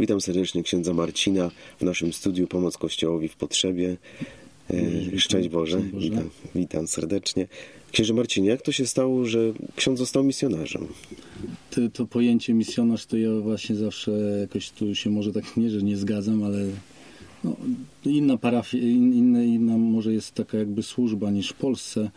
Witam serdecznie księdza Marcina w naszym studiu Pomoc Kościołowi w Potrzebie. E, Szczęść Boże, Boże. Witam, witam serdecznie. Księże Marcinie, jak to się stało, że ksiądz został misjonarzem? To, to pojęcie misjonarz to ja właśnie zawsze jakoś tu się może tak nie, że nie zgadzam, ale no, inna parafia, in, inna, inna może jest taka jakby służba niż w Polsce.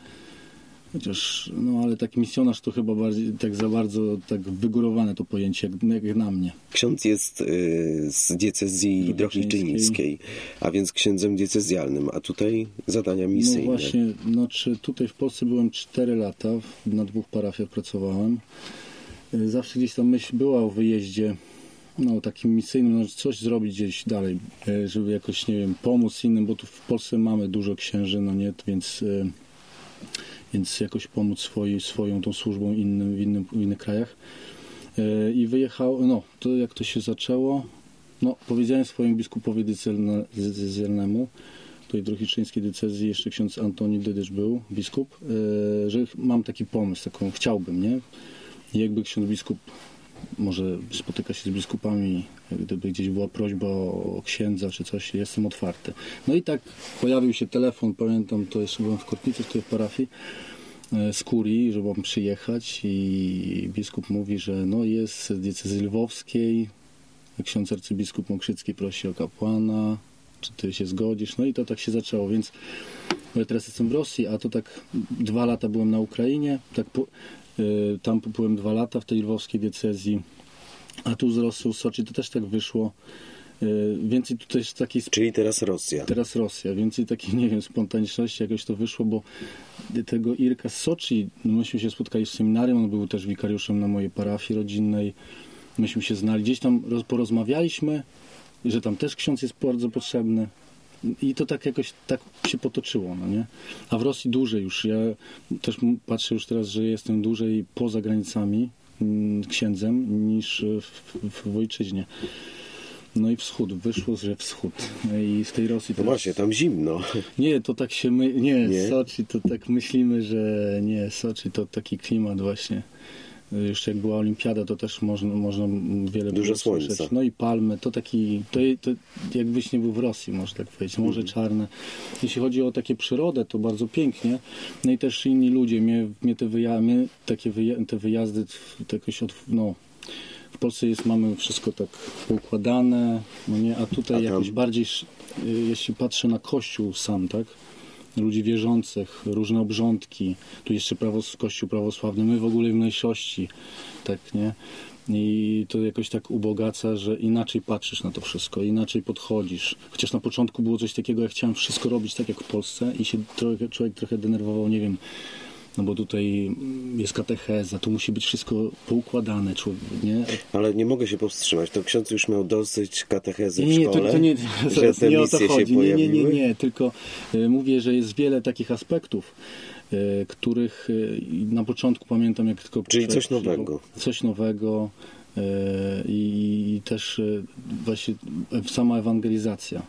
Chociaż, no ale taki misjonarz to chyba bardziej, tak za bardzo tak wygórowane to pojęcie, jak, jak na mnie. Ksiądz jest y, z diecezji drohiczyńskiej, a więc księdzem diecezjalnym, a tutaj zadania misyjne. No właśnie, znaczy tutaj w Polsce byłem 4 lata, na dwóch parafiach pracowałem. Y, Zawsze gdzieś tam myśl była o wyjeździe, no takim misyjnym, no, coś zrobić gdzieś dalej, y, żeby jakoś, nie wiem, pomóc innym, bo tu w Polsce mamy dużo księży, no nie, więc, y, więc jakoś pomóc swoją tą służbą innym, w, innym, w innych krajach. Y, I wyjechał, no, to jak to się zaczęło, no, powiedziałem swojemu biskupowi tutaj w Drohiczyńskiej decyzji jeszcze ksiądz Antoni Dydysz był, biskup, e, że mam taki pomysł, taką chciałbym, nie? I jakby ksiądz biskup może spotyka się z biskupami, gdyby gdzieś była prośba o księdza czy coś, jestem otwarty. No i tak pojawił się telefon, pamiętam, to jeszcze byłem w Kortnicy, w tej parafii, e, z kurii, że mam przyjechać i biskup mówi, że no jest z diecezji lwowskiej, ksiądz arcybiskup Mokrzycki prosi o kapłana, czy ty się zgodzisz? No i to tak się zaczęło, więc bo ja teraz jestem w Rosji, a to tak dwa lata byłem na Ukrainie, tak po, tam byłem dwa lata w tej lwowskiej diecezji, a tu z Rosją, Soczi to też tak wyszło. Y, więcej tutaj jest takiej Czyli teraz Rosja. Teraz Rosja, więcej takiej, nie wiem, spontaniczności jakoś to wyszło, bo tego Irka z Soczi, no myśmy się spotkali w seminarium, on był też wikariuszem na mojej parafii rodzinnej, myśmy się znali, gdzieś tam roz, porozmawialiśmy, że tam też ksiądz jest bardzo potrzebny i to tak jakoś tak się potoczyło, no nie? A w Rosji dłużej już, ja też patrzę już teraz, że jestem dłużej poza granicami mm, księdzem niż w, w, w ojczyźnie. No i wschód, wyszło, że wschód. I w tej Rosji No właśnie, tam zimno. nie, to tak się my... Nie, Nie? Soczi to tak myślimy, że nie, Soczi to taki klimat właśnie. Jeszcze jak była olimpiada, to też można, można wiele Dużo słońca. słyszeć. No i palmy, to taki, to, to jakbyś nie był w Rosji, można tak powiedzieć. Morze Mhm. czarne. Jeśli chodzi o takie przyrodę, to bardzo pięknie. No i też inni ludzie, mnie, mnie te, wyja- mnie takie wyja- te wyjazdy to jakoś od, no, w Polsce jest, mamy wszystko tak poukładane, no nie, a tutaj A jakoś bardziej, y, jeśli patrzę na Kościół sam, tak? Ludzi wierzących, różne obrządki, tu jeszcze prawos, Kościół prawosławny, my w ogóle w mniejszości, tak, nie? I to jakoś tak ubogaca, że inaczej patrzysz na to wszystko, inaczej podchodzisz. Chociaż na początku było coś takiego, jak chciałem wszystko robić tak jak w Polsce i się trochę, człowiek trochę denerwował, nie wiem, no bo tutaj jest katecheza, tu musi być wszystko poukładane, człowiek, nie? Ale nie mogę się powstrzymać. To ksiądz już miał dosyć katechezy w Nie, nie, to, szkole, to nie, że te nie o to misje się chodzi. Nie, nie, nie, pojawiły. nie, tylko y, mówię, że jest wiele takich aspektów, y, których y, na początku pamiętam, jak tylko Czyli coś nowego. Coś nowego i, też właśnie sama ewangelizacja.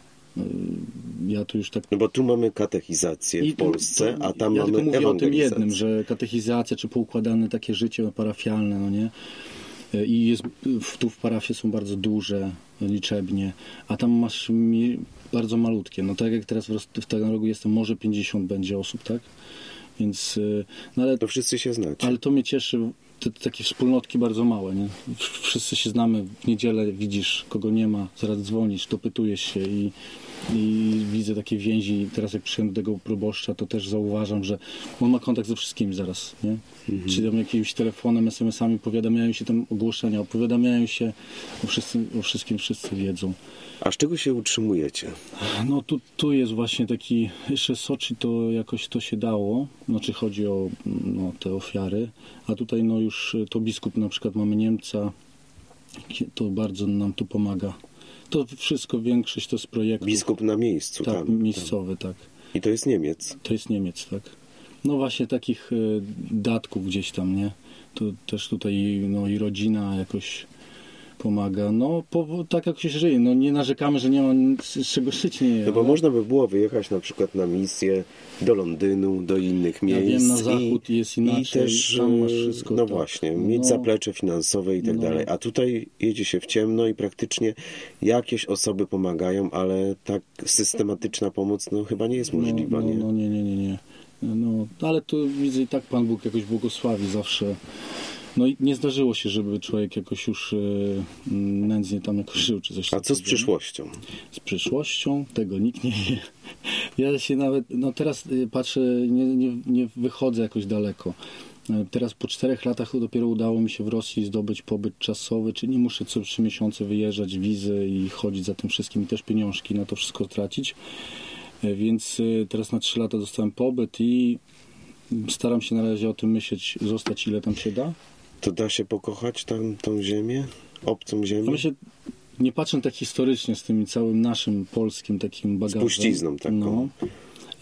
Ja tu już tak No bo tu mamy katechizację w Polsce, to- a tam ja mamy tylko mówię o tym jednym, że katechizacja czy poukładane takie życie parafialne, no nie? I jest, tu w parafie są bardzo duże liczebnie, a tam masz bardzo malutkie. No tak jak teraz w Taganrogu jestem, może 50 będzie osób, tak? Więc, y, no ale To wszyscy się znacie. ale to mnie cieszy, te, takie wspólnotki bardzo małe, nie? Wszyscy się znamy, w niedzielę widzisz, kogo nie ma, zaraz dzwonisz, dopytujesz się i, i widzę takie więzi. Teraz jak przyszedłem do tego proboszcza, to też zauważam, że on ma kontakt ze wszystkimi zaraz, nie? Czy tam jakimś telefonem, SMS-ami powiadamiają się tam ogłoszenia, opowiadamiają się o, wszyscy, o wszystkim, wszyscy wiedzą. A z czego się utrzymujecie? No tu, tu jest właśnie taki, jeszcze Soczi to jakoś to się dało, znaczy chodzi o no, te ofiary, a tutaj no już to biskup na przykład mamy Niemca, to bardzo nam tu pomaga. To wszystko, większość to z projektu. Biskup na miejscu tak, tam. miejscowy, tak. I to jest Niemiec. To jest Niemiec, tak. No właśnie takich y, datków gdzieś tam, nie? To też tutaj no i rodzina jakoś pomaga. No, po, tak jak się żyje. No, nie narzekamy, że nie ma nic, z czego żyć nie je. No bo ale- można by było wyjechać na przykład na misję do Londynu, do innych Ja miejsc. wiem, na i- zachód jest I inaczej, też, tam masz e, wszystko, no tak. właśnie, mieć No. zaplecze finansowe i tak No. dalej. A tutaj jedzie się w ciemno i praktycznie jakieś osoby pomagają, ale tak systematyczna pomoc no chyba nie jest możliwa, no, nie? No, no nie, nie, nie, nie. No, ale tu widzę i tak Pan Bóg jakoś błogosławi zawsze. No i nie zdarzyło się, żeby człowiek jakoś już e, nędznie tam jakoś żył, czy coś A co z przyszłością? Z przyszłością? Tego nikt nie wie. Ja się nawet, no teraz y, patrzę, nie, nie, nie wychodzę jakoś daleko. Y, Teraz po czterech latach dopiero udało mi się w Rosji zdobyć pobyt czasowy, czyli nie muszę co trzy miesiące wyjeżdżać, wizy i chodzić za tym wszystkim i też pieniążki na to wszystko tracić. Więc teraz na trzy lata dostałem pobyt i staram się na razie o tym myśleć, zostać ile tam się da. To da się pokochać tam, tą ziemię? Obcą ziemię? Myślę, nie patrząc tak historycznie z tym całym naszym polskim takim bagażem. puścizną taką. No,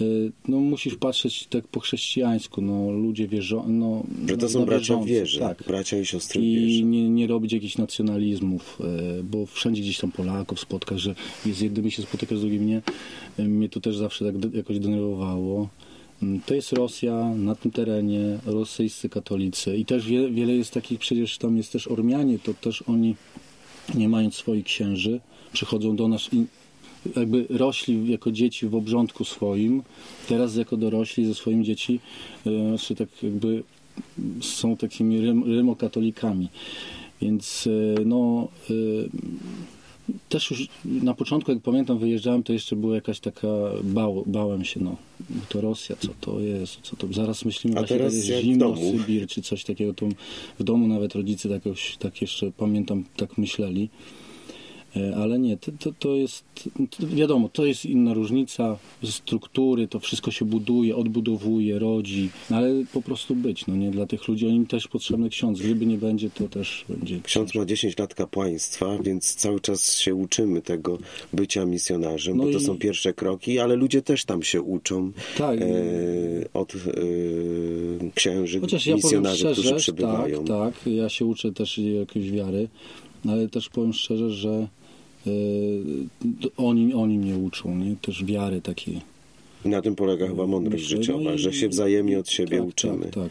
y, no musisz patrzeć tak po chrześcijańsku, no ludzie wierzą, no, Że to są bracia w wierzących, wierze, Tak. bracia i siostry I nie, nie robić jakichś nacjonalizmów, y, bo wszędzie gdzieś tam Polaków spotkasz, że z jednymi się spotykasz, z drugimi nie. Y, Mnie to też zawsze tak jakoś denerwowało. To jest Rosja, na tym terenie, rosyjscy katolicy i też wie, wiele jest takich, przecież tam jest też Ormianie, to też oni nie mając swoich księży, przychodzą do nas i jakby rośli jako dzieci w obrządku swoim, teraz jako dorośli ze swoimi dzieci, znaczy tak jakby są takimi rym, rymokatolikami. Więc e, no e, też już na początku, jak pamiętam, wyjeżdżałem, to jeszcze była jakaś taka, bał, bałem się, no, to Rosja, co to jest, co to, zaraz myślimy, właśnie, teraz to jest zimno. Sybir, czy coś takiego, to w domu nawet rodzice tak, tak jeszcze, pamiętam, tak myśleli. E, Ale nie, to, to, jest, to wiadomo, to jest inna różnica struktury, to wszystko się buduje, odbudowuje, rodzi, no ale po prostu być, no nie, dla tych ludzi, oni też potrzebny ksiądz, gdyby nie będzie, to też będzie Ksiądz ma 10 lat kapłaństwa, więc cały czas się uczymy tego bycia misjonarzem, No bo to i- są pierwsze kroki, ale ludzie też tam się uczą Tak. e, od e, księży, Chociaż ja misjonarzy, którzy szczerze, przybywają. tak, tak, ja się uczę też jakiejś wiary, ale też powiem szczerze, że oni, oni mnie uczą, nie? też wiary takiej. Na tym polega chyba mądrość życiowa, no i- że się wzajemnie od siebie tak, uczymy. Tak, tak.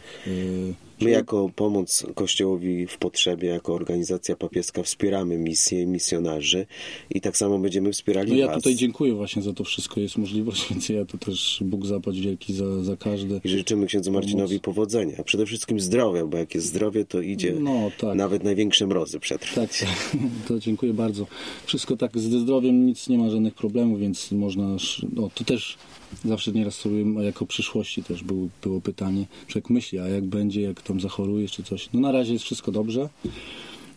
My jako pomoc Kościołowi w potrzebie, jako organizacja papieska wspieramy misję i misjonarzy i tak samo będziemy wspierali No ja Was. tutaj dziękuję właśnie za to wszystko, jest możliwość, więc ja to też Bóg zapłać wielki za, za każde. I życzymy księdzu Marcinowi powodzenia. A Przede wszystkim zdrowia, bo jak jest zdrowie, to idzie No, tak. nawet największe mrozy przetrwać. Tak, to dziękuję bardzo. Wszystko tak ze zdrowiem nic nie ma żadnych problemów, więc można. No, to też zawsze nieraz sobie a jako przyszłości też był, było pytanie. Człowiek myśli, a jak będzie, jak tam zachorujesz czy coś. No na razie jest wszystko dobrze,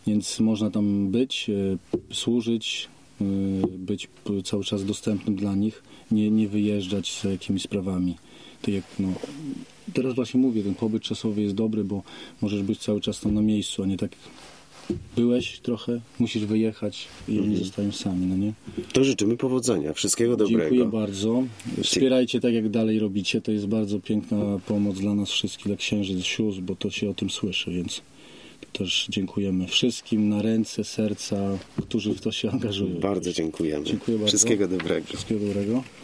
więc można tam być, e, służyć, e, być cały czas dostępnym dla nich, nie, nie wyjeżdżać z jakimiś sprawami. Tak jak, no, teraz właśnie mówię, ten pobyt czasowy jest dobry, bo możesz być cały czas tam na miejscu, a nie tak byłeś trochę, musisz wyjechać i oni zostają sami, no nie? To życzymy powodzenia, wszystkiego dobrego. Dziękuję bardzo. Wspierajcie tak, jak dalej robicie. To jest bardzo piękna pomoc dla nas wszystkich, dla księży, sióstr, bo to się o tym słyszy, więc też dziękujemy wszystkim na ręce, serca, którzy w to się angażują. Bardzo dziękujemy. Dziękuję bardzo. Wszystkiego dobrego. Wszystkiego dobrego.